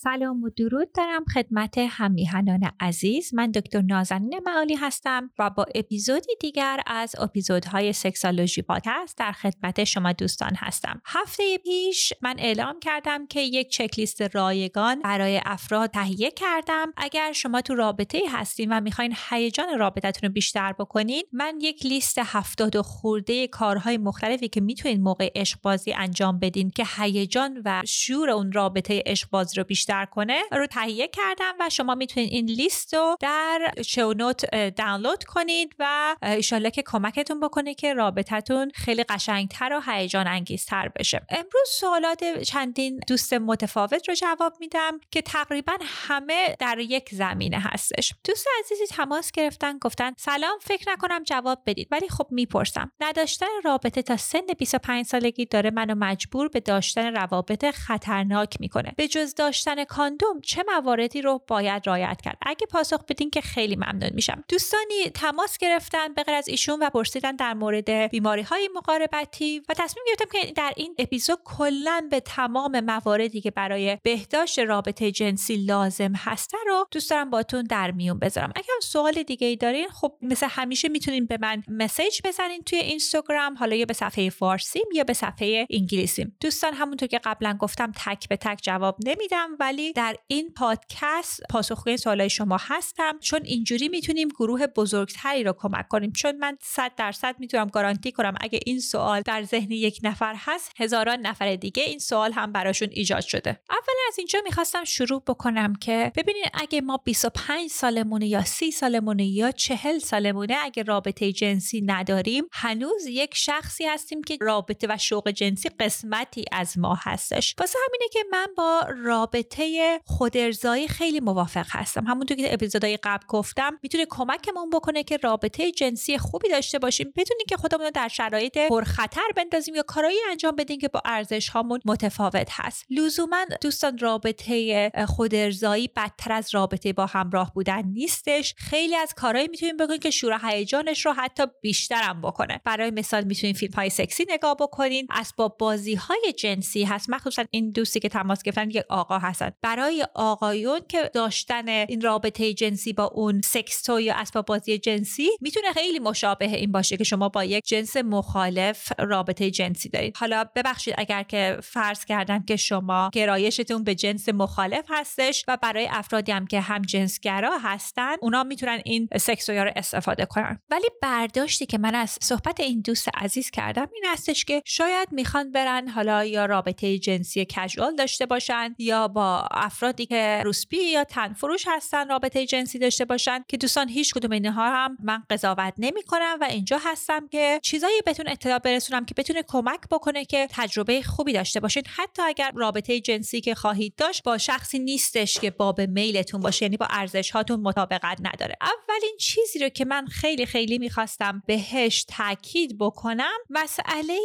سلام و درود دارم خدمت هم‌میهنان عزیز. من دکتر نازنین معالی هستم و با اپیزودی دیگر از اپیزودهای Sexology پادکست در خدمت شما دوستان هستم. هفته پیش من اعلام کردم که یک چکلیست رایگان برای افراد تهیه کردم. اگر شما تو رابطه هستین و می‌خواین هیجان رابطتون رو بیشتر بکنین من یک لیست هفتاد و خورده کارهای مختلفی که می‌تونین موقع عشق بازی انجام بدین که هیجان و شور اون رابطه عشق رو بیشتر کنه رو تهیه کردم و شما می‌تونید این لیست رو در شونوت دانلود کنید و ایشالله که کمکتون بکنه که رابطتون خیلی قشنگتر و هیجان انگیزتر بشه. امروز سوالات چندین دوست متفاوت رو جواب میدم که تقریبا همه در یک زمینه هستش. دوست عزیزی تماس گرفتن گفتن سلام فکر نکنم جواب بدید. ولی خب می‌پرسم. نداشتن رابطه تا سن 25 سالگی داره منو مجبور به داشتن روابط خطرناک می‌کنه. به جز داشتن کاندوم چه مواردی رو باید رعایت کرد؟ اگه پاسخ بدین که خیلی ممنون میشم. دوستانی تماس گرفتن به از ایشون و پرسیدن در مورد بیماری های مقاربتی و تصمیم گرفتم که در این اپیزود کلا به تمام مواردی که برای بهداشت رابطه جنسی لازم هسته رو دوست دارم باتون در میون بذارم. اگر سوال دیگه ای دارین خب مثل همیشه می‌تونین به من مسیج بزنین توی اینستاگرام حالا یا به صفحه فارسیم یا به صفحه انگلیسیم. دوستان همونطور که قبلا گفتم تک به تک جواب نمیدم ولی در این پادکست پاسخگوی سوالای شما هستم. چون اینجوری می‌تونیم گروه بزرگتری رو کمک کنیم. چون من صد درصد می‌تونم گارانتی کنم اگه این سوال در ذهن یک نفر هست هزاران نفر دیگه این سوال هم براشون ایجاد شده. اول از اینجا می‌خواستم شروع بکنم که ببینید اگه ما 25 سالمونه یا 30 سالمونه یا 40 سالمونه اگه رابطه جنسی نداریم هنوز یک شخصی هستیم که رابطه و شوق جنسی قسمتی از ما هستش. واسه همینه که من با رابطه خودارضایی خیلی موافق هستم. همونطور که اپیزودهای قبل گفتم می‌تونه کمکمون بکنه که رابطه جنسی خوبی داشته باشیم بدونیم که خودمون رو در شرایط پرخطر بندازیم یا کارایی انجام بدیم که با ارزش هامون متفاوت هست. لزوما دوستان رابطه خودارضایی بدتر از رابطه با همراه بودن نیستش. خیلی از کارهایی می‌تونیم بکنیم که شور هیجانش رو حتی بیشتر هم بکنه. برای مثال می‌تونیم فیلم های سکسی نگاه بکنین. اسباب بازی های جنسی هست. مخصوصا این دوستی که تماس گرفتن یک آقا هستن برای آقایون که داشتن این رابطه جنسی با اون سکس تو یا اسباب بازی جنسی می‌تونه خیلی مشابه این باشه که شما با یک جنس مخالف رابطه جنسی دارید. حالا ببخشید اگر که فرض کردم که شما گرایشتون به جنس مخالف هستش و برای افرادی هم که هم جنسگرا هستن اونا می‌تونن این سکس رو استفاده کنن. ولی برداشتی که من از صحبت این دوست عزیز کردم این هستش که شاید می‌خوان برن حالا یا رابطه جنسی کژوال داشته باشن یا با افرادی که روسپی یا تنفروش هستن رابطه جنسی داشته باشن که دوستان هیچ کدوم اینها هم من قضاوت نمی کنم و اینجا هستم که چیزایی بهتون اطلاع برسونم که بتونه کمک بکنه که تجربه خوبی داشته باشین. حتی اگر رابطه جنسی که خواهید داشت با شخصی نیستش که باب میلتون باشه یعنی با ارزش هاتون مطابقت نداره. اولین چیزی رو که من خیلی خیلی می‌خواستم بهش تاکید بکنم مسئله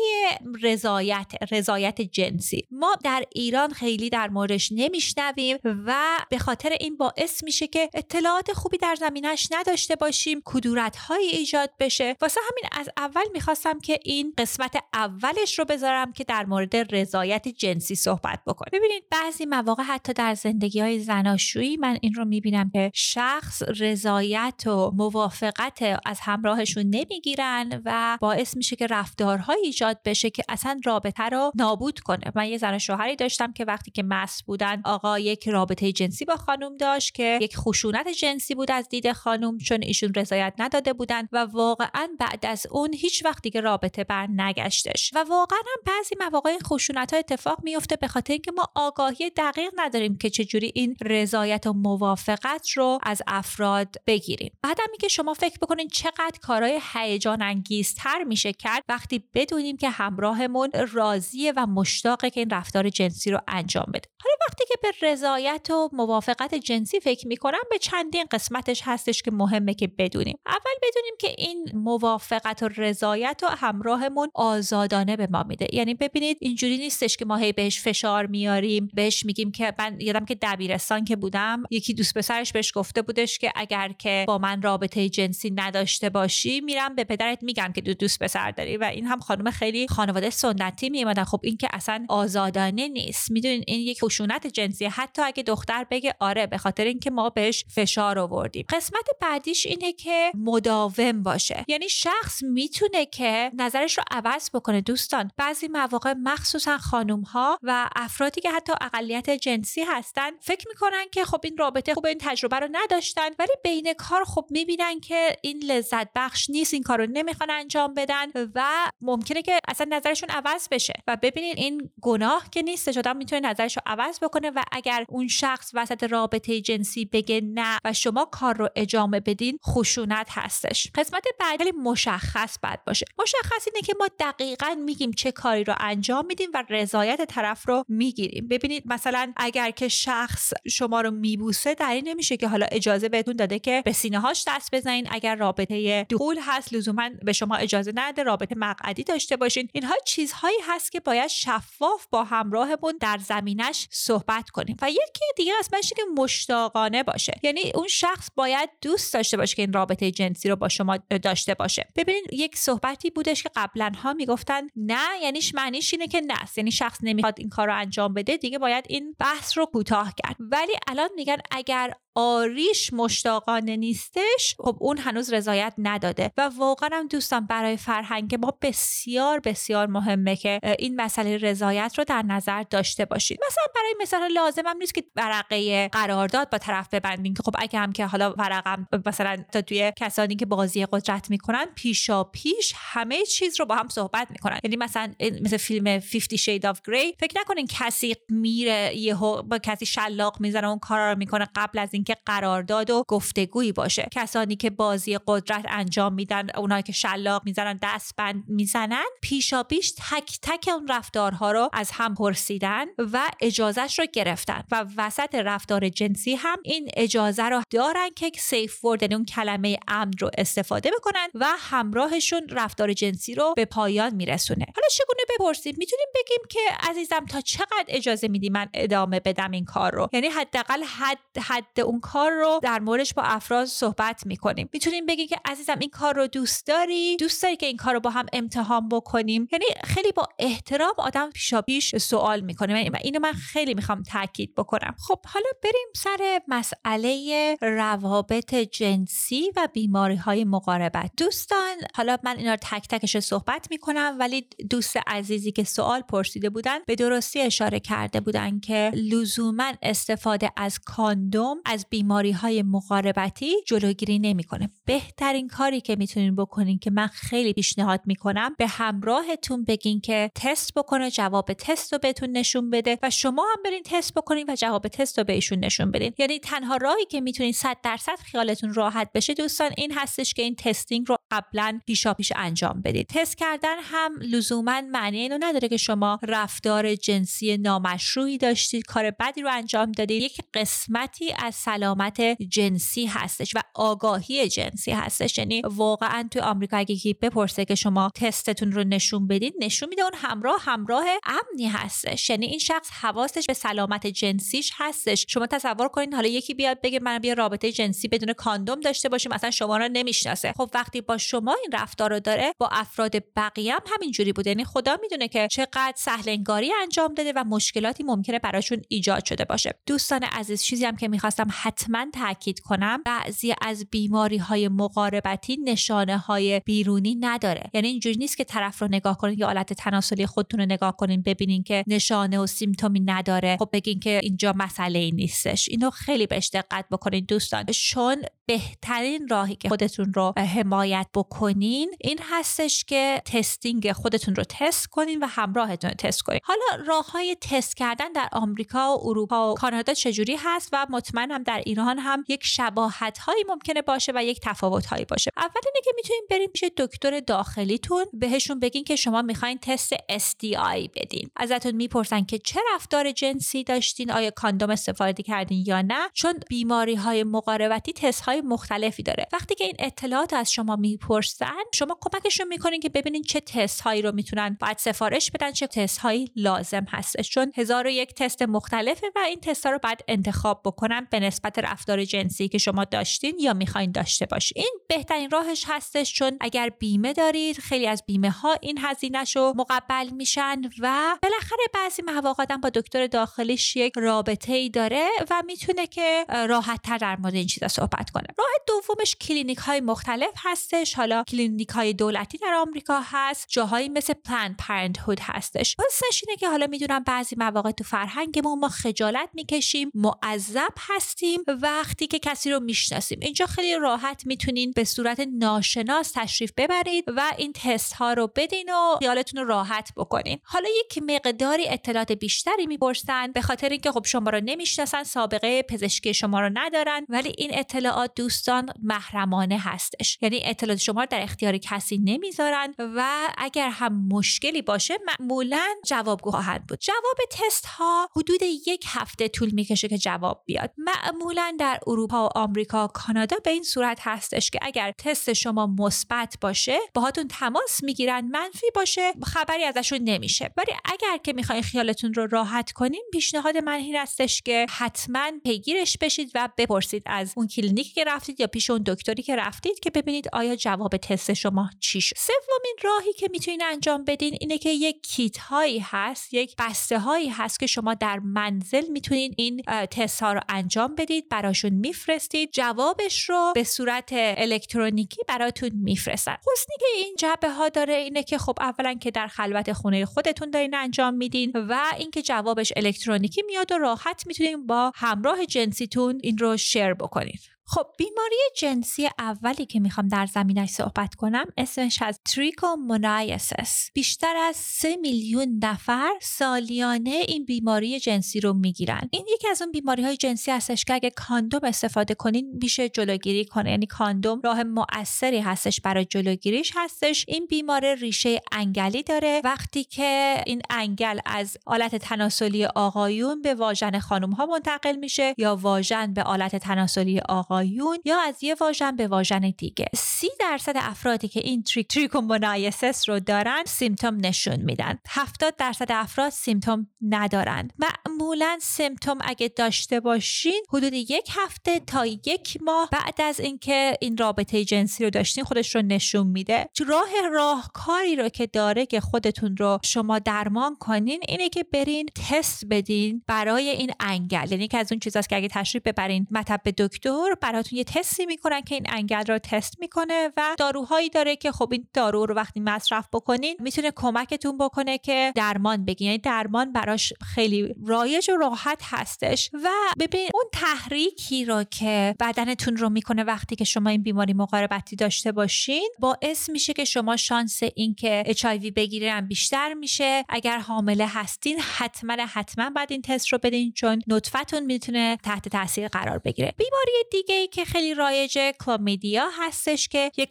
رضایت رضایت جنسی. ما در ایران خیلی در موردش نمیشنویم و به خاطر این باعث میشه که اطلاعات خوبی در زمینش نداشته باشیم کدورت های ایجاد بشه. واسه همین از اول می‌خواستم که این قسمت اولش رو بذارم که در مورد رضایت جنسی صحبت بکنم ببینید بعضی مواقع حتی در زندگی های زناشویی من این رو می‌بینم که شخص رضایت و موافقت از همراهشون نمی‌گیرن و باعث میشه که رفتارهایی ایجاد بشه که اصلا رابطه رو نابود کنه. من یه زن شوهری داشتم که وقتی که مس بودن آقا یک رابطه جنسی با خانم داشت که یک خشونت جنسی بود از دید خانم چون ایشون رضایت نداده بودن و واقعا بعد از اون هیچ وقت دیگه رابطه بر نگشتش. و واقعا هم بعضی مواقع این خشونت ها اتفاق میفته به خاطر اینکه ما آگاهی دقیق نداریم که چجوری این رضایت و موافقت رو از افراد بگیریم. بعدم میگه شما فکر بکنین چقدر کارهای هیجان انگیزتر میشه کرد وقتی بدونیم که همراهمون راضیه و مشتاقه که این رفتار جنسی رو انجام بده. حالا وقتی که به رضایت و موافقت جنسی فکر می‌کنم به چندین قسمتش هستش که مهمه که بدونیم. اول بدونیم که این موافقت و رضایت و همراهمون آزادانه به ما میده. یعنی ببینید اینجوری نیستش که ما هی بهش فشار میاریم بهش میگیم که من یادم که دبیرستان که بودم یکی دوست پسرش بهش گفته بودش که اگر که با من رابطه جنسی نداشته باشی میرم به پدرت میگم که دو دوست پسر داری. و این هم خانم خیلی خانواده سنتی میومدن خب این که اصلا آزادانه نیست. می‌دونین این یک خشونت جنسی حتی اگه دختر بگه آره به خاطر اینکه ما بهش فشار آوردیم. قسمت بعدیش اینه که مداوم باشه. یعنی شخص می‌تونه که نظرش رو عوض بکنه. دوستان بعضی مواقع مخصوصا خانم ها و افرادی که حتی اقلیت جنسی هستن فکر می‌کنن که خب این رابطه خوب این تجربه رو نداشتن ولی بین کار خب می‌بینن که این لذت بخش نیست این کار نمی‌خوان انجام بدن و ممکنه که اصلا نظرشون عوض بشه. و ببینید این گناه که نیست آدم می‌تونه نظرش رو عوض بکنه و اگر اون شخص وسط رابطه جنسی بگه نه و شما کار رو اجامه بدین خشونت هستش. قسمت بعدی مشخص بعد باشه. مشخص اینه که ما دقیقا میگیم چه کاری رو انجام میدیم و رضایت طرف رو می‌گیریم. ببینید مثلا اگر که شخص شما رو میبوسه در این نمیشه که حالا اجازه بهتون داده که به سینه هاش دست بزنین. اگر رابطه دخول هست لزوما به شما اجازه نده رابطه مقعدی داشته باشین. اینها چیزهایی هست که باید شفاف با همراهمون در زمینش صحبت کنیم و یکی دیگه قسمتش که مشتاقانه باشه. یعنی اون شخص باید دوست داشته باشه که این رابطه جنسی رو با شما داشته باشه. ببینید یک صحبتی بودش که قبلا ها می‌گفتن نه یعنیش معنیش اینه که نه. یعنی شخص نمی‌خواد این کار رو انجام بده دیگه باید این بحث رو کوتاه کرد. ولی الان میگن اگر آریش مشتاقانه نیستش خب اون هنوز رضایت نداده و واقعا هم دوستان برای فرهنگ ما بسیار بسیار مهمه که این مسئله رضایت رو در نظر داشته باشید. مثلا برای مثال لازم هم نیست که ورقه قرارداد با طرف ببندین که خب اگه هم که حالا ورقم مثلا تا توی کسانی که بازی قدرت می‌کنن پیشا پیش همه چیز رو با هم صحبت می‌کنن. یعنی مثلا مثل فیلم 50 Shades of Grey فکر نکنین کسی میره یهو با کسی شلاق می‌زنه اون کارا رو می‌کنه قبل از اینکه قرارداد و گفتگویی باشه. کسانی که بازی قدرت انجام میدن اونایی که شلاق می‌زنن دستبند می‌زنن پیشا پیش تک تک اون رفتارها رو از هم پرسیدن و اجازهش رو گرفتن. و وسط رفتار جنسی هم این اجازه رو دارن که سیف ورد یعنی اون کلمه امن رو استفاده بکنن و همراهشون رفتار جنسی رو به پایان میرسونه. حالا چگونه بپرسیم می‌تونیم بگیم که عزیزم تا چقدر اجازه میدی من ادامه بدم این کار رو؟ یعنی حداقل حد حد اون کار رو در موردش با افراد صحبت می‌کنیم. می‌تونیم بگیم که عزیزم این کار رو دوست داری؟ دوست داری که این کار رو با هم امتحان بکنیم؟ یعنی خیلی با احترام آدم پیشا پیش سوال می‌کنه. و اینو من خیلی می‌خوام تاکید بکنم. خب حالا بریم سر مسئله روابط جنسی و بیماری های مقاربت. دوستان حالا من اینا رو تک تکش صحبت می‌کنم ولی دوست عزیزی که سوال پرسیده بودن به درستی اشاره کرده بودن که لزوما استفاده از کاندوم از بیماری های مقاربتی جلوگیری نمی‌کنه. بهترین کاری که می‌تونین بکنین که من خیلی پیشنهاد می‌کنم به همراهتون بگین که تست بکنه جواب تست رو بهتون نشون بده و شما هم برین تست بکنین و جواب تست رو بهشون نشون بدین. یعنی تنها راهی که می‌تونین 100 درصد خیالتون راحت بشه دوستان این هستش که این تستینگ رو قبلا پیشا پیش انجام بدید تست کردن هم لزوما معنی اینو نداره که شما رفتار جنسی نامشروعی داشتید کار بدی رو انجام دادید. یک قسمتی از سلامت جنسی هستش و آگاهی جنسی هستش. یعنی واقعا توی آمریکا اگه یکی بپرسه که شما تستتون رو نشون بدید نشون میده اون همراه همراه امنی هستش. یعنی این شخص حواسش به سلامت جنسیش هستش. شما تصور کنید حالا یکی بیاد بگه من بیا رابطه جنسی بدون کاندوم داشته باشیم مثلا شما رو نمی‌شناسه. خب وقتی با شما این رفتار رو داره با افراد بقیه هم همینجوری بوده. یعنی خدا می‌دونه که چقدر سهل انگاری انجام داده و مشکلاتی ممکنه براشون ایجاد شده باشه. دوستان عزیز چیزی هم که می‌خواستم حتما تاکید کنم بعضی از بیماری های مقاربتی نشانه های بیرونی نداره. یعنی اینجوری نیست که طرف رو نگاه کنید یا حالت تناسلی خودتون رو نگاه کنین ببینین که نشانه و سیمتومی نداره. خب بگین که اینجا مسئله ای نیستش. اینو خیلی بهش دقت بکنین دوستان. چون بهترین راهی که خودتون رو حمایت بکنین این هستش که testing خودتون رو تست کنین و همراهتون رو تست کنین. حالا راه های تست کردن در آمریکا و اروپا و کانادا چجوری هست و مطمئنم در در ایران هم یک شباهت هایی ممکنه باشه و یک تفاوت هایی باشه. اول اینه که می‌تونین بریم پیش دکتر داخلیتون بهشون بگین که شما می‌خواین تست STI بدین. ازتون می‌پرسن که چه رفتار جنسی داشتین آیا کاندوم استفاده کردین یا نه چون بیماری های مقاربتی تست های مختلفی داره. وقتی که این اطلاعات از شما می‌پرسن شما کمکشون می‌کنین که ببینین چه تست هایی رو می‌تونن بعد سفارش بدن چه تست هایی لازم هستش. چون هزار و یک تست مختلفه و این تست ها رو بعد انتخاب بکنن به نسبت رفتار جنسی که شما داشتین یا می‌خواین داشته باشین. این بهترین راهش هستش چون اگر بیمه دارید خیلی از بیمه ها این هزینهش رو متقبل میشن و بالاخره بعضی مواقع با دکتر داخلیش یک رابطه ای داره و می‌تونه که راحت تر در مورد این چیزا صحبت کنه. راه دومش کلینیک های مختلف هستش. حالا کلینیک های دولتی در آمریکا هست. جاهایی مثل Planned Parenthood هستش. راستش اینه که حالا می‌دونم بعضی مواقع تو فرهنگمون ما خجالت می‌کشیم. معذب هستیم. وقتی که کسی رو می‌شناسیم. اینجا خیلی راحت می‌تونین به صورت ناشناس تشریف ببرید و این تست ها رو بدین و خیالتون رو راحت بکنین. حالا یک مقداری اطلاعات بیشتری می‌پرسن به خاطر اینکه خب شما رو نمی‌شناسن سابقه پزشکی شما رو ندارن ولی این اطلاعات دوستان محرمانه هستش. یعنی اطلاعات شما در اختیار کسی نمی‌ذارن و اگر هم مشکلی باشه معمولا جواب خواهند بود. جواب تست ها حدود یک هفته طول می‌کشه که جواب بیاد. معمولا در اروپا و آمریکا و کانادا به این صورت هستش که اگر تست شما مثبت باشه باهاتون تماس می‌گیرن منفی باشه خبری ازشون نمیشه. ولی اگر که می‌خواین خیالتون رو راحت کنین پیشنهاد من این هستش که حتما پیگیرش بشید و بپرسید از اون کلینیکی که رفتید یا پیش اون دکتری که رفتید که ببینید آیا جواب تست شما چی شد. سومین راهی که می‌تونید انجام بدین اینه که یک کیت هایی هست یک بسته هایی هست که شما در منزل می‌تونید این تست ها رو انجام بدید براشون میفرستید جوابش رو به صورت الکترونیکی براتون میفرستن. حسنی که این جعبه ها داره اینه که خب اولا که در خلوت خونه خودتون دارین انجام میدین و اینکه جوابش الکترونیکی میاد و راحت می‌تونین با همراه جنسیتون این رو share بکنید خب بیماری جنسی اولی که می‌خوام در زمینش صحبت کنم اسمش هست trichomoniasis بیشتر از سه میلیون نفر سالیانه این بیماری جنسی رو می‌گیرن. این یکی از اون بیماری های جنسی هستش که اگه کاندوم استفاده کنین میشه جلوگیری کنه. یعنی کاندوم راه مؤثری هستش برای جلوگیریش هستش. این بیماری ریشه انگلی داره. وقتی که این انگل از آلت تناسلی آقایون به واژن خانم ها منتقل میشه یا واژن به آلت تناسلی آقایون آقایون یا از یه واژن به واژن دیگه. سی درصد افرادی که این trich trichomoniasis رو دارن symptom نشون میدن. 70 درصد افراد symptom ندارن. معمولا symptom اگه داشته باشین حدود یک هفته تا یک ماه بعد از اینکه این رابطه جنسی رو داشتین خودش رو نشون میده. راه راهکاری رو که داره که خودتون رو شما درمان کنین اینه که برین تست بدین برای این انگل. یعنی که از اون چیزاست که اگه تشریف ببرین مطب دکتر براتون یه تستی می‌کنن که این انگل رو تست می‌کنه و داروهایی داره که خب این دارو رو وقتی مصرف بکنین می‌تونه کمکتون بکنه که درمان بگین. یعنی درمان براش خیلی رایج و راحت هستش. و ببین اون تحریکی رو که بدنتون رو می‌کنه وقتی که شما این بیماری مقاربتی داشته باشین باعث میشه که شما شانس اینکه اچ آی بگیرین بیشتر میشه. اگر حامله هستین حتما حتما بعد این تست رو بدین چون نطفتون می‌تونه تحت تاثیر قرار بگیره. بیماری دیگه دیگه ای که خیلی رایجه کلامیدیا هستش که یک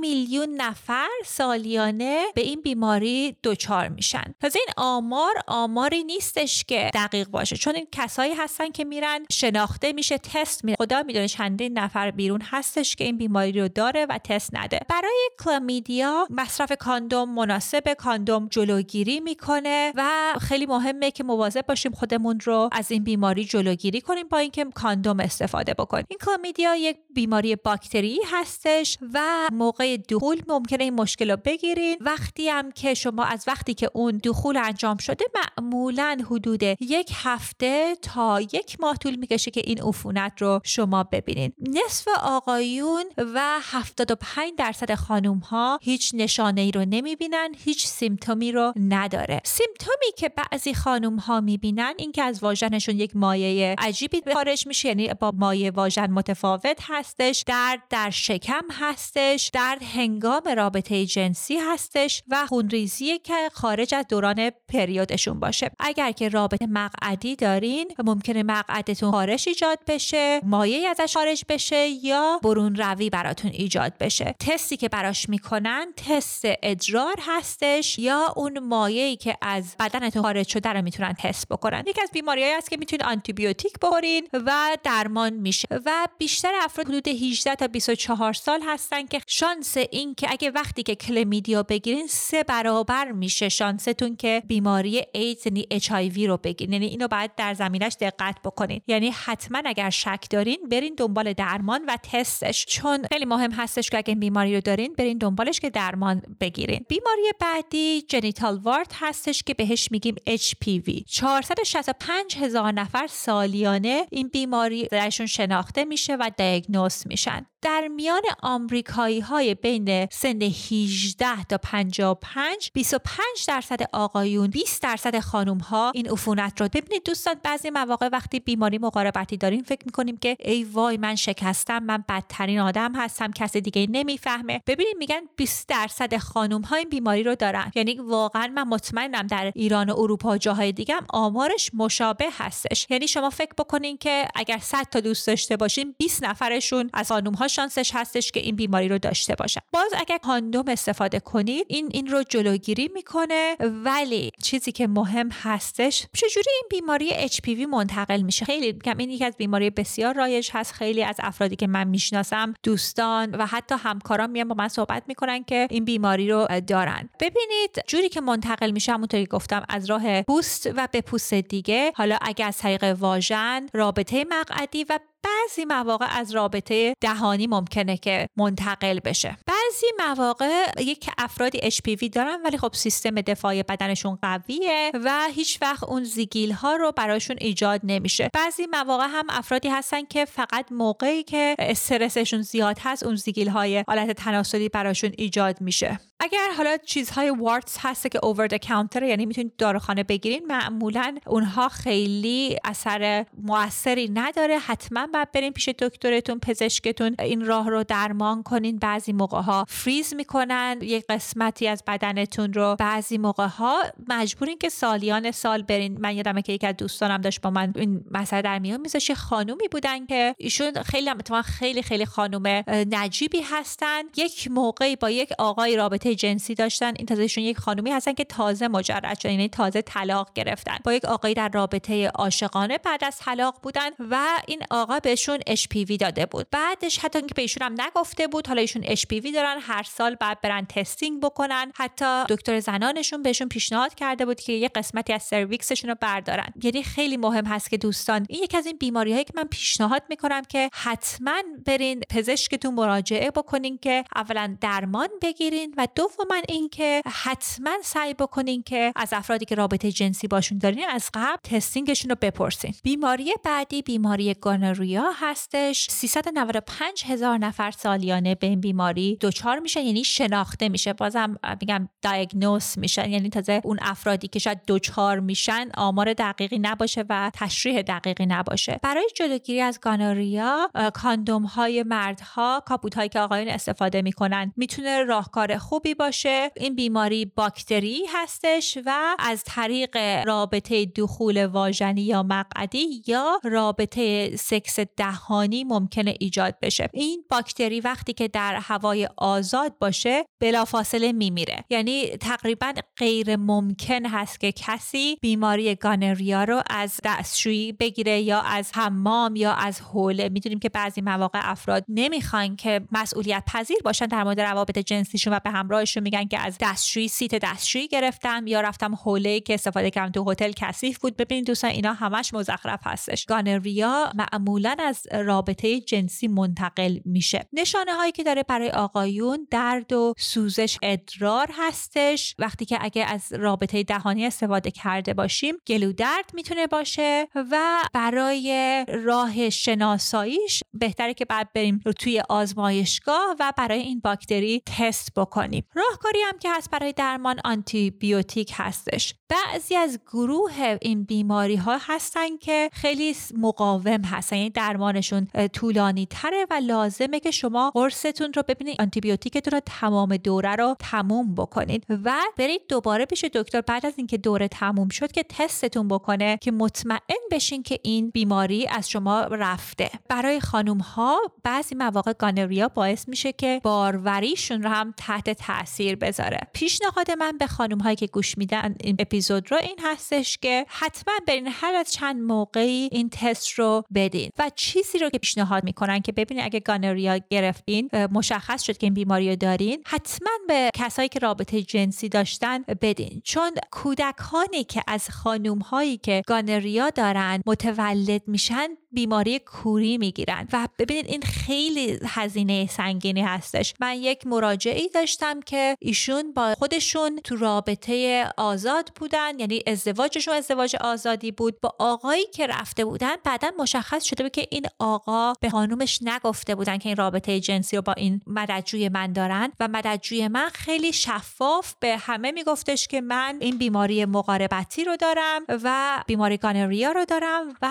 میلیون نفر سالیانه به این بیماری دچار میشن. تازه این آمار آماری نیستش که دقیق باشه چون این کسایی هستن که میرن شناخته میشه تست می خدا می‌دونه چندین نفر بیرون هستش که این بیماری رو داره و تست نده. برای کلامیدیا مصرف کاندوم مناسب کاندوم جلوگیری می‌کنه و خیلی مهمه که مواظب باشیم خودمون رو از این بیماری جلوگیری کنیم با اینکه کاندوم استفاده بکنیم. این کلامیدیا یک بیماری باکتری هستش و موقع دخول ممکنه این مشکل رو بگیرین. وقتی هم که شما از وقتی که اون دخول انجام شده معمولا حدود یک هفته تا یک ماه طول می‌کشه که این عفونت رو شما ببینین. نصف آقایون و 75 درصد خانوم ها هیچ نشانه ای رو نمی‌بینن هیچ سیمتومی رو نداره. سیمتومی که بعضی خانوم ها می‌بینن این که از واژنشون یک مایه عجیبی خارج میشه یعنی با مایه واژن متفاوت هستش درد در شکم هستش درد هنگام رابطه جنسی هستش و خونریزی که خارج از دوران پریودشون باشه. اگر که رابطه مقعدی دارین ممکنه مقعدتون خارش ایجاد بشه مایه ازش خارج بشه یا برون روی براتون ایجاد بشه. تستی که براش می‌کنن تست ادرار هستش یا اون مایه‌ای که از بدنتون خارج شده رو می‌تونن تست بکنن. یکی از بیماریهایی هست که می‌تونید آنتیبیوتیک بخورین و درمان میشه و بیشتر افراد حدود 18 تا 24 سال هستن که شانس این که اگه وقتی که کلمیدیا بگیرین سه برابر میشه شانستون که بیماری ایدز یعنی اچ رو بگیرین یعنی اینو باید در زمینش دقت بکنین. یعنی حتما اگر شک دارین برین دنبال درمان و تستش. چون خیلی مهم هستش که اگه بیماری رو دارین برین دنبالش که درمان بگیرین. بیماری بعدی جنیتال وارد هستش که بهش میگیم HPV 465 هزار نفر سالیانه این بیماری درشون شناخته میشه. و دیگنوز میشن. در میان آمریکایی های بین سن 18 تا 55 25 درصد آقایون 20 درصد خانم ها این عفونت رو ببینید دوستان بعضی مواقع وقتی بیماری مقاربتی داریم فکر می‌کنیم که ای وای من شکستم من بدترین آدم هستم کسی دیگه نمی‌فهمه. ببینید میگن 20 درصد خانم ها این بیماری رو دارن. یعنی واقعا من مطمئنم در ایران و اروپا جاهای دیگه هم آمارش مشابه هستش. یعنی شما فکر بکنین که اگر 100 تا دوست داشته باشین 20 نفرشون از خانم ها شانسش هستش که این بیماری رو داشته باشن. باز اگر کاندوم استفاده کنید این این رو جلوگیری می‌کنه ولی چیزی که مهم هستش چجوری این بیماری HPV منتقل میشه؟ خیلی میگم این یکی از بیماری بسیار رایج هست. خیلی از افرادی که من می‌شناسم دوستان و حتی همکاران میان با من صحبت می‌کنن که این بیماری رو دارن. ببینید جوری که منتقل میشه همونطوری گفتم از راه پوست و به پوست دیگه. حالا اگر از طریق واژن رابطه مقعدی و بعضی مواقع از رابطه دهانی ممکنه که منتقل بشه. بعضی مواقع یک افرادی HPV دارن ولی خب سیستم دفاعی بدنشون قویه و هیچ وقت اون زیگیل ها رو براشون ایجاد نمیشه. بعضی مواقع هم افرادی هستن که فقط موقعی که استرسشون زیاد هست اون زیگیل های حالت تناسلی براشون ایجاد میشه. اگر حالا چیزهای وارتس هست که اوور د کانتر یعنی می‌تونید داروخانه بگیرین معمولا اونها خیلی اثر موثری نداره. حتما باید برین پیش دکترتون پزشکتون این راه رو درمان کنین. بعضی موقع ها فریز می‌کنن. یک قسمتی از بدنتون رو بعضی موقع ها مجبورین که سالیان سال برین. من یادمه که یک از دوستانم داشت با من این مسئله در میون میذاشه خانومی بودن که ایشون خیلی خیلی خیلی خانوم نجیبی هستن. یک موقعی با یک آقای رابطه جنسی داشتن این تازه یک خانومی هستن که تازه مجرد شدن یعنی تازه طلاق گرفتن. با یک آقایی در رابطه عاشقانه بعد از طلاق بودن و این آقا بهشون HPV داده بود. بعدش حتی اینکه به ایشون هم نگفته بود حالا ایشون HPV دارن هر سال بعد برن تستینگ بکنن. حتی دکتر زنانشون بهشون پیشنهاد کرده بود که یه قسمتی از سرویکسشون رو بردارن. یعنی خیلی مهم هست که دوستان این یکی از این بیماری هایی که من پیشنهاد می‌کنم که حتما برین پزشکتون مراجعه بکنین که اولا درمان بگیرین و دوما اینکه حتما سعی بکنین که از افرادی که رابطه جنسی باشون دارین از قبل تستینگشون رو بپرسین. بیماری بعدی بیماری گانوریا هستش. 395 هزار نفر سالیانه به این بیماری دچار میشه یعنی شناخته میشه. بازم میگم دایگنوس میشن یعنی تازه اون افرادی که شاید دچار میشن آمار دقیقی نباشه و تشریح دقیقی نباشه. برای جلوگیری از گانوریا کاندوم های مردها کاپوت هایی که آقایون استفاده می‌کنن می‌تونه راهکار خوبی باشه. این بیماری باکتری هستش و از طریق رابطه دخول واژنی یا مقعدی یا رابطه سکس دهانی ممکنه ایجاد بشه. این باکتری وقتی که در هوای آزاد باشه بلافاصله میمیره. یعنی تقریبا غیر ممکن هست که کسی بیماری گانریا رو از دستشویی بگیره یا از حمام یا از حوله. می‌دونیم که بعضی مواقع افراد نمی‌خوان که مسئولیت پذیر باشن در مورد روابط جنسیشون و به همراهشون میگن که از دستشویی سیت دستشویی گرفتم یا رفتم حوله که استفاده کردم تو هتل کثیف بود. ببینید دوستان اینا همش مزخرف هستش. گانریا معمولا از رابطه جنسی منتقل میشه. نشانه هایی که داره برای زایون درد و سوزش ادرار هستش. وقتی که اگه از رابطه دهانی استفاده کرده باشیم گلو درد می‌تونه باشه و برای راه شناساییش بهتره که بعد بریم رو توی آزمایشگاه و برای این باکتری تست بکنیم. راهکاری هم که هست برای درمان آنتی بیوتیک هستش. بعضی از گروه این بیماری ها هستن که خیلی مقاوم هستن. یعنی درمانشون طولانی تره و لازمه که شما قرصتون رو ببینید آنتیبیوتیکتون رو تمام دوره رو تموم بکنید. و برید دوباره پیش دکتر. بعد از اینکه دوره تموم شد که تستتون بکنه که مطمئن بشین که این بیماری از شما رفته. برای خانم ها بعضی مواقع گانریا باعث میشه که باروریشون رو هم تحت تاثیر بذاره. پیشنهاد من به خانم هایی که گوش میدن این اپیزود رو این هستش که حتما برین هر از چند موقعی این تست رو بدین و چیزی رو که پیشنهاد می‌کنن که ببینید اگه گانریا گرفتین مشخص شد که این بیماری رو دارین حتما به کسایی که رابطه جنسی داشتن بدین. چون کودکانی که از خانوم هایی که گانریا دارن متولد میشن بیماری کوری می‌گیرن. و ببینید این خیلی هزینه سنگینی هستش. من یک مراجعی داشتم که ایشون با خودشون تو رابطه آزاد بودن یعنی ازدواجشون ازدواج آزادی بود با آقایی که رفته بودن. بعدا مشخص شده بود که این آقا به خانومش نگفته بودن که این رابطه جنسی رو با این مددجوی من دارن. و مددجوی من خیلی شفاف به همه میگفتش که من این بیماری مقاربتی رو دارم و بیماری گانریا رو دارم و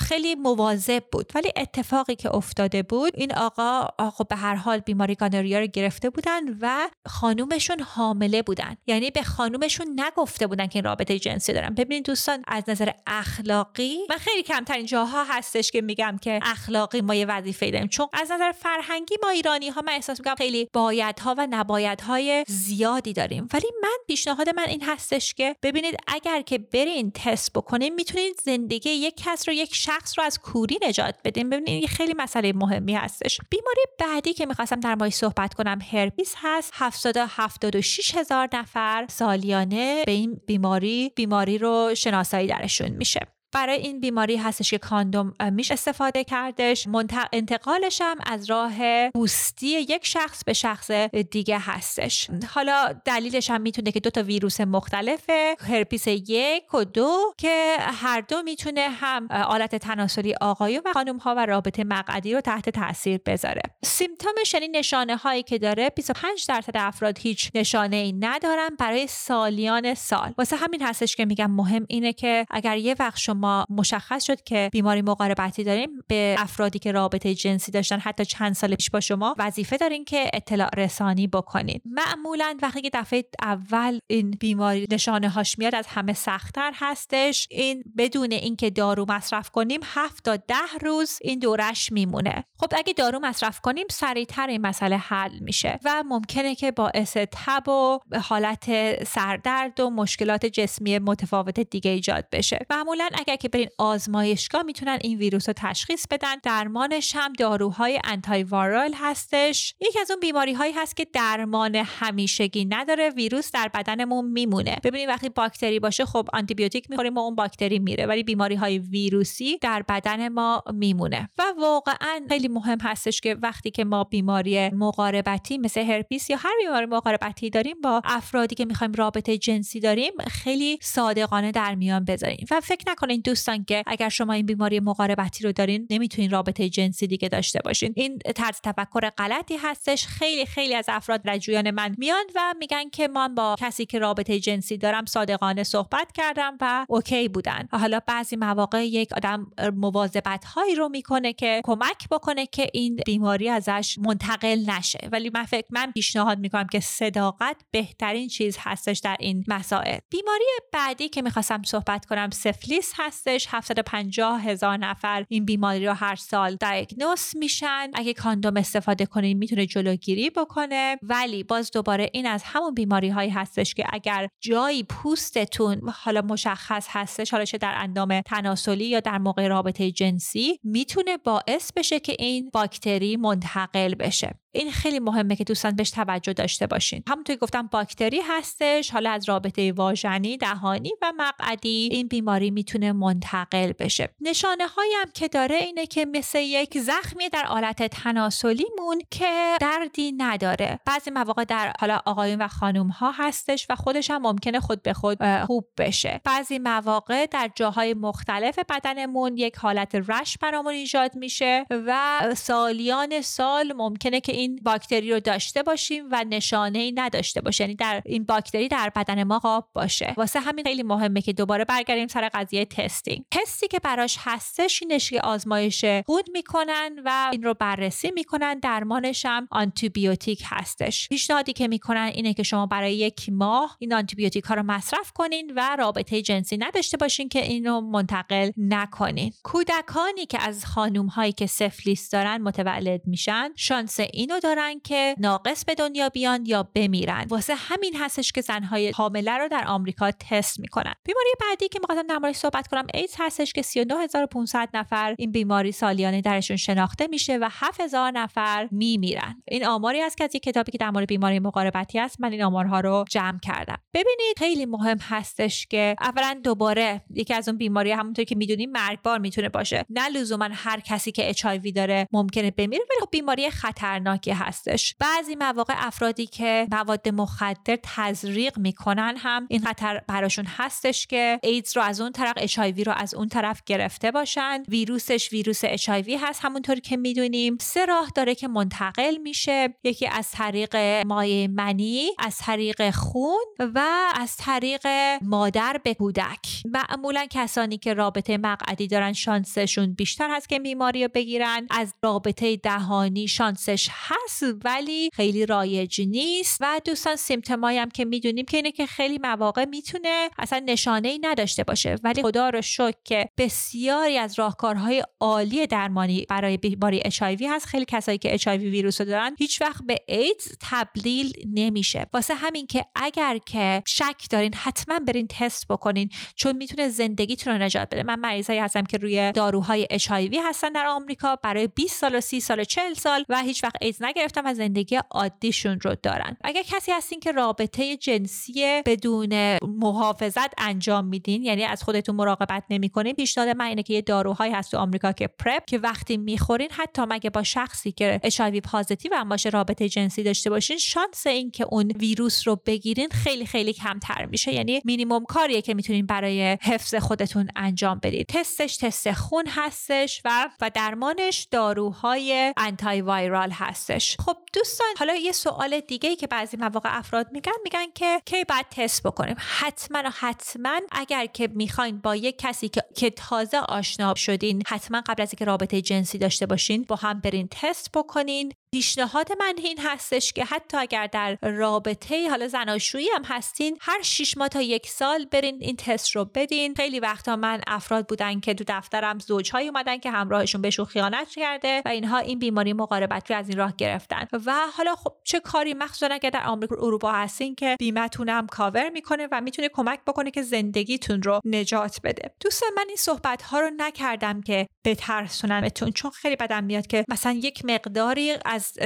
خیلی مواظب بود. ولی اتفاقی که افتاده بود این آقا خب به هر حال بیماری گانریا رو گرفته بودن و خانومشون حامله بودن. یعنی به خانومشون نگفته بودن که این رابطه جنسی دارن. ببینید دوستان از نظر اخلاقی من خیلی کمترین جاها هستش که میگم که اخلاقی ما یه وظیفه داریم. چون از نظر فرهنگی ما ایرانی ها من احساس می‌کنم خیلی بایدها و نبایدهای زیادی داریم. ولی من پیشنهاد من این هستش که ببینید اگر که برین تست بکنین می‌تونید زندگی یک کس رو یک شخص رو از کوری نجات بدین ببینید خیلی مسئله مهمی هستش. بیماری بعدی که می‌خواستم در مایه صحبت کنم هرپیس هست. 776 هزار نفر سالیانه به این بیماری بیماری رو شناسایی درشون میشه. برای این بیماری هستش که کاندوم میش استفاده کردش. انتقالش هم از راه پوستی یک شخص به شخص دیگه هستش. حالا دلیلش هم می‌تونه که دو تا ویروس مختلفه. هرپیس یک و دو که هر دو می‌تونه هم آلت تناسلی آقایون و خانم ها و رابطه مقعدی رو تحت تاثیر بذاره. سیمتومش یعنی نشانه هایی که داره 25 درصد افراد هیچ نشانه ای ندارن برای سالیان سال. واسه همین هستش که میگم مهم اینه که اگر یه وقت شما ما مشخص شد که بیماری مقاربتی داریم به افرادی که رابطه جنسی داشتن حتی چند سال پیش با شما وظیفه دارین که اطلاع رسانی بکنید معمولا وقتی که دفعه اول این بیماری نشانه هاش میاد از همه سختتر هستش. این بدون اینکه دارو مصرف کنیم هفت تا ده روز این دورش میمونه. خب اگه دارو مصرف کنیم سریعتر این مسئله حل میشه و ممکنه که باعث تب و حالت سردرد و مشکلات جسمی متفاوت دیگه ایجاد بشه. معمولا اگر اگر که برین آزمایشگاه می‌تونن این ویروس رو تشخیص بدن. درمانش هم داروهای انتای وارال هستش. یکی از اون بیماری هایی هست که درمان همیشگی نداره ویروس در بدنمون میمونه. ببینید وقتی باکتری باشه خب آنتی بیوتیک می‌خوریم و اون باکتری میره ولی بیماری های ویروسی در بدن ما میمونه. و واقعا خیلی مهم هستش که وقتی که ما بیماری مقاربتی مثل هرپیس یا هر بیماری مقاربتی داریم با افرادی که می‌خوایم رابطه جنسی داریم خیلی صادقانه در میان بذاریم. و فکر نکنین دوستان که اگر شما این بیماری مقاربتی رو دارین نمی‌تونین رابطه جنسی دیگه داشته باشین. این طرز تفکر غلطی هستش. خیلی خیلی از افراد رجویان من میان و میگن که من با کسی که رابطه جنسی دارم صادقانه صحبت کردم و اوکی بودن. حالا بعضی مواقع یک آدم مواظبت هایی رو می‌کنه که کمک بکنه که این بیماری ازش منتقل نشه. ولی من فکر من پیشنهاد می‌کنم که صداقت بهترین چیز هستش در این مسائل. بیماری بعدی که می‌خواستم صحبت کنم سفلیس هست. هستش 750 هزار نفر این بیماری رو هر سال دیاگنوس میشن. اگه کاندوم استفاده کنین می‌تونه جلوگیری بکنه. ولی باز دوباره این از همون بیماری هایی هستش که اگر جایی پوستتون حالا مشخص هستش حالا چه در اندام تناسلی یا در موقع رابطه جنسی می‌تونه باعث بشه که این باکتری منتقل بشه. این خیلی مهمه که دوستان بهش توجه داشته باشین. همونطور گفتم باکتری هستش حالا از رابطه واژنی دهانی و مقعدی. این بیماری می‌تونه منتقل بشه. نشانه هایم که داره اینه که مثل یک زخمی در آلت تناسلیمون که دردی نداره. بعضی مواقع در حالا آقایون و خانم ها هستش و خودش هم ممکنه خود به خود خوب بشه. بعضی مواقع در جاهای مختلف بدنمون یک حالت rash برامون ایجاد میشه و سالیان سال ممکنه که این باکتری رو داشته باشیم و نشانه ای نداشته باشه. یعنی در این باکتری در بدن ما خواب باشه. واسه همین خیلی مهمه که دوباره برگردیم سر قضیه testing تستی که براش هستش اینش که آزمایش خون می‌کنن و این رو بررسی می‌کنن درمانش هم آنتیبیوتیک هستش. پیشنهادی که می‌کنن اینه که شما برای یک ماه این آنتیبیوتیک ها رو مصرف کنین و رابطه جنسی نداشته باشین که اینو منتقل نکنین. کودکانی که از خانوم هایی که سفلیس دارن متولد میشن شانس اینو دارن که ناقص به دنیا بیان یا بمیرن. واسه همین هستش که زنهای حامله رو در آمریکا تست می‌کنن. بیماری بعدی که می‌خواستم در صحبت کنم ایدز هستش که 39500 نفر این بیماری سالیانه درشون شناخته میشه و 7000 نفر میمیرن. این آماری است که از یک کتابی که در مورد بیماری مقاربتی است من این آمارها رو جمع کردم. ببینید خیلی مهم هستش که اولا دوباره یکی از اون بیماری همونطور که می‌دونیم مرگبار می‌تونه باشه. نه لزوما هر کسی که اچ داره ممکنه بمیره ولی خب بیماری خطرناکی هستش. بعضی مواقع افرادی که مواد مخدر تزریق می‌کنن هم این خطر براشون هستش که ایدز رو از اون طرف اچ رو از اون طرف گرفته باشن. ویروسش ویروس اچ هست. همونطور که می‌دونیم سه راه داره که منتقل میشه. یکی از طریق مایع منی از طریق خون و از طریق مادر به کودک. معمولا کسانی که رابطه مقعدی دارن شانسشون بیشتر هست که بیماری رو بگیرن. از رابطه دهانی شانسش هست ولی خیلی رایج نیست. و دوستان سیمتمایی هم که می‌دونیم که اینه که خیلی مواقع می‌تونه اصلا نشانه ای نداشته باشه. ولی خدا رو شکر که بسیاری از راهکارهای عالی درمانی برای بیماری اچ هست. خیلی کسایی که اچ ویروس رو دارن هیچ وقت به ایدز تبدیل نمیشه. واسه همین که اگر که شک دارین حتما برین تست بکنین چون می‌تونه زندگیتون رو نجات بده. من مریضایی هستم که روی داروهای اچ هستن در آمریکا برای 20 سال و 30 سال و 40 سال و هیچ وقت ایدز نگرفتم و زندگی عادیشون رو دارن. اگر کسی هستین که رابطه جنسی بدون محافظت انجام میدین یعنی از خودتون مراقبت نمی‌کنین پیشنهاد من اینه که یه داروهایی هست تو آمریکا که PrEP که وقتی می‌خورین حتی اگه با شخصی که HIV positive هم باشه رابطه جنسی داشته باشین شانس اینکه اون ویروس رو بگیرین خیلی خیلی کمتر میشه. یعنی مینیمم کاریه که می‌تونین برای حفظ خودتون انجام بدید. تستش تست خون هستش و و درمانش داروهای antiviral هستش. خب دوستان حالا یه سوال دیگه ای که بعضی مواقع افراد میگن میگن که کی باید تست بکنیم؟ حتما و حتما اگر که می‌خواین با یک کسی که, که تازه آشنا شدین حتما قبل از اینکه رابطه جنسی داشته باشین با هم برین تست بکنین. پیشنهاد من این هستش که حتی اگر در رابطه حالا زناشویی هم هستین هر شیش ماه تا یک سال برین این تست رو بدین. خیلی وقتا من افراد بودن که تو دفترم زوجهایی اومدن که همراهشون بهشون خیانت کرده و اینها این بیماری مقاربت رو از این راه گرفتن. و حالا خب چه کاری؟ مخصوصا اگر در آمریکا اروپا هستین که بیمتون هم کاور می‌کنه و می‌تونه کمک بکنه که زندگیتون رو نجات بده. دوستان من این صحبت ها رو نکردم که بترسونمتون چون خیلی بدم میاد که مثلا یک مقداری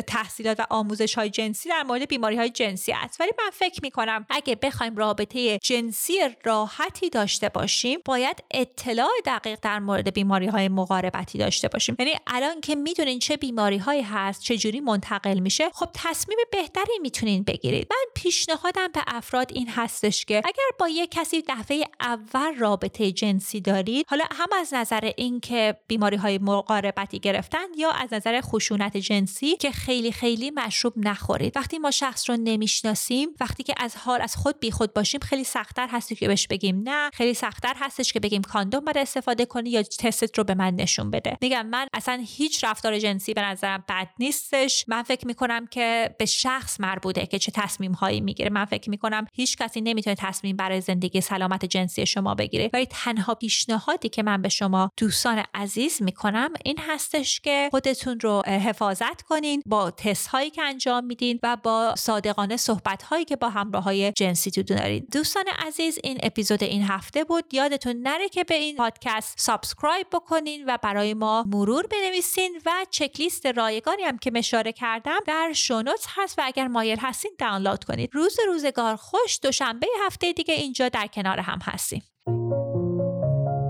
تحصیلات و آموزش های جنسی در مورد بیماری های جنسی است. ولی من فکر می کنم اگه بخوایم رابطه جنسی راحتی داشته باشیم باید اطلاع دقیق در مورد بیماری های مقاربتی داشته باشیم. یعنی الان که می‌دونین چه بیماری هایی هست چه جوری منتقل میشه خب تصمیم بهتری می‌تونین بگیرید. من پیشنهادم به افراد این هستش که اگر با یک کسی دفعه اول رابطه جنسی دارید حالا هم از نظر اینکه بیماری های مقاربتی گرفتن یا از نظر خشونت جنسی که خیلی خیلی مشروب نخورید. وقتی ما شخص رو نمی‌شناسیم وقتی که از حال از خود بیخود باشیم خیلی سختتر هستی که بهش بگیم نه خیلی سختتر هستش که بگیم کاندوم باید استفاده کنی یا تستت رو به من نشون بده. میگم من اصلا هیچ رفتار جنسی به نظرم بد نیستش. من فکر می‌کنم که به شخص مربوطه که چه تصمیم هایی می‌گیره. من فکر می‌کنم هیچ کسی نمی‌تونه تصمیم برای زندگی سلامت جنسی شما بگیره. ولی تنها پیشنهادی که من به شما دوستان عزیز می‌کنم این هستش که خودتون رو حفاظت کنید. با تست هایی که انجام میدین و با صادقانه صحبت هایی که با همراه های جنسیتون دارین. دوستان عزیز این اپیزود این هفته بود. یادتون نره که به این پادکست subscribe بکنین و برای ما مرور بنویسین و چکلیست رایگانی هم که اشاره کردم در show note هست و اگر مایل هستین دانلود کنید. روز روزگار خوش. دوشنبه هفته دیگه اینجا در کنار هم هستیم.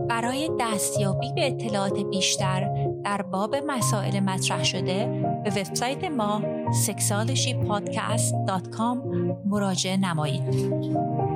برای دستیابی به اطلاعات بیشتر در باب مسائل مطرح شده به وبسایت ما sexualshypodcast.com مراجعه نمایید.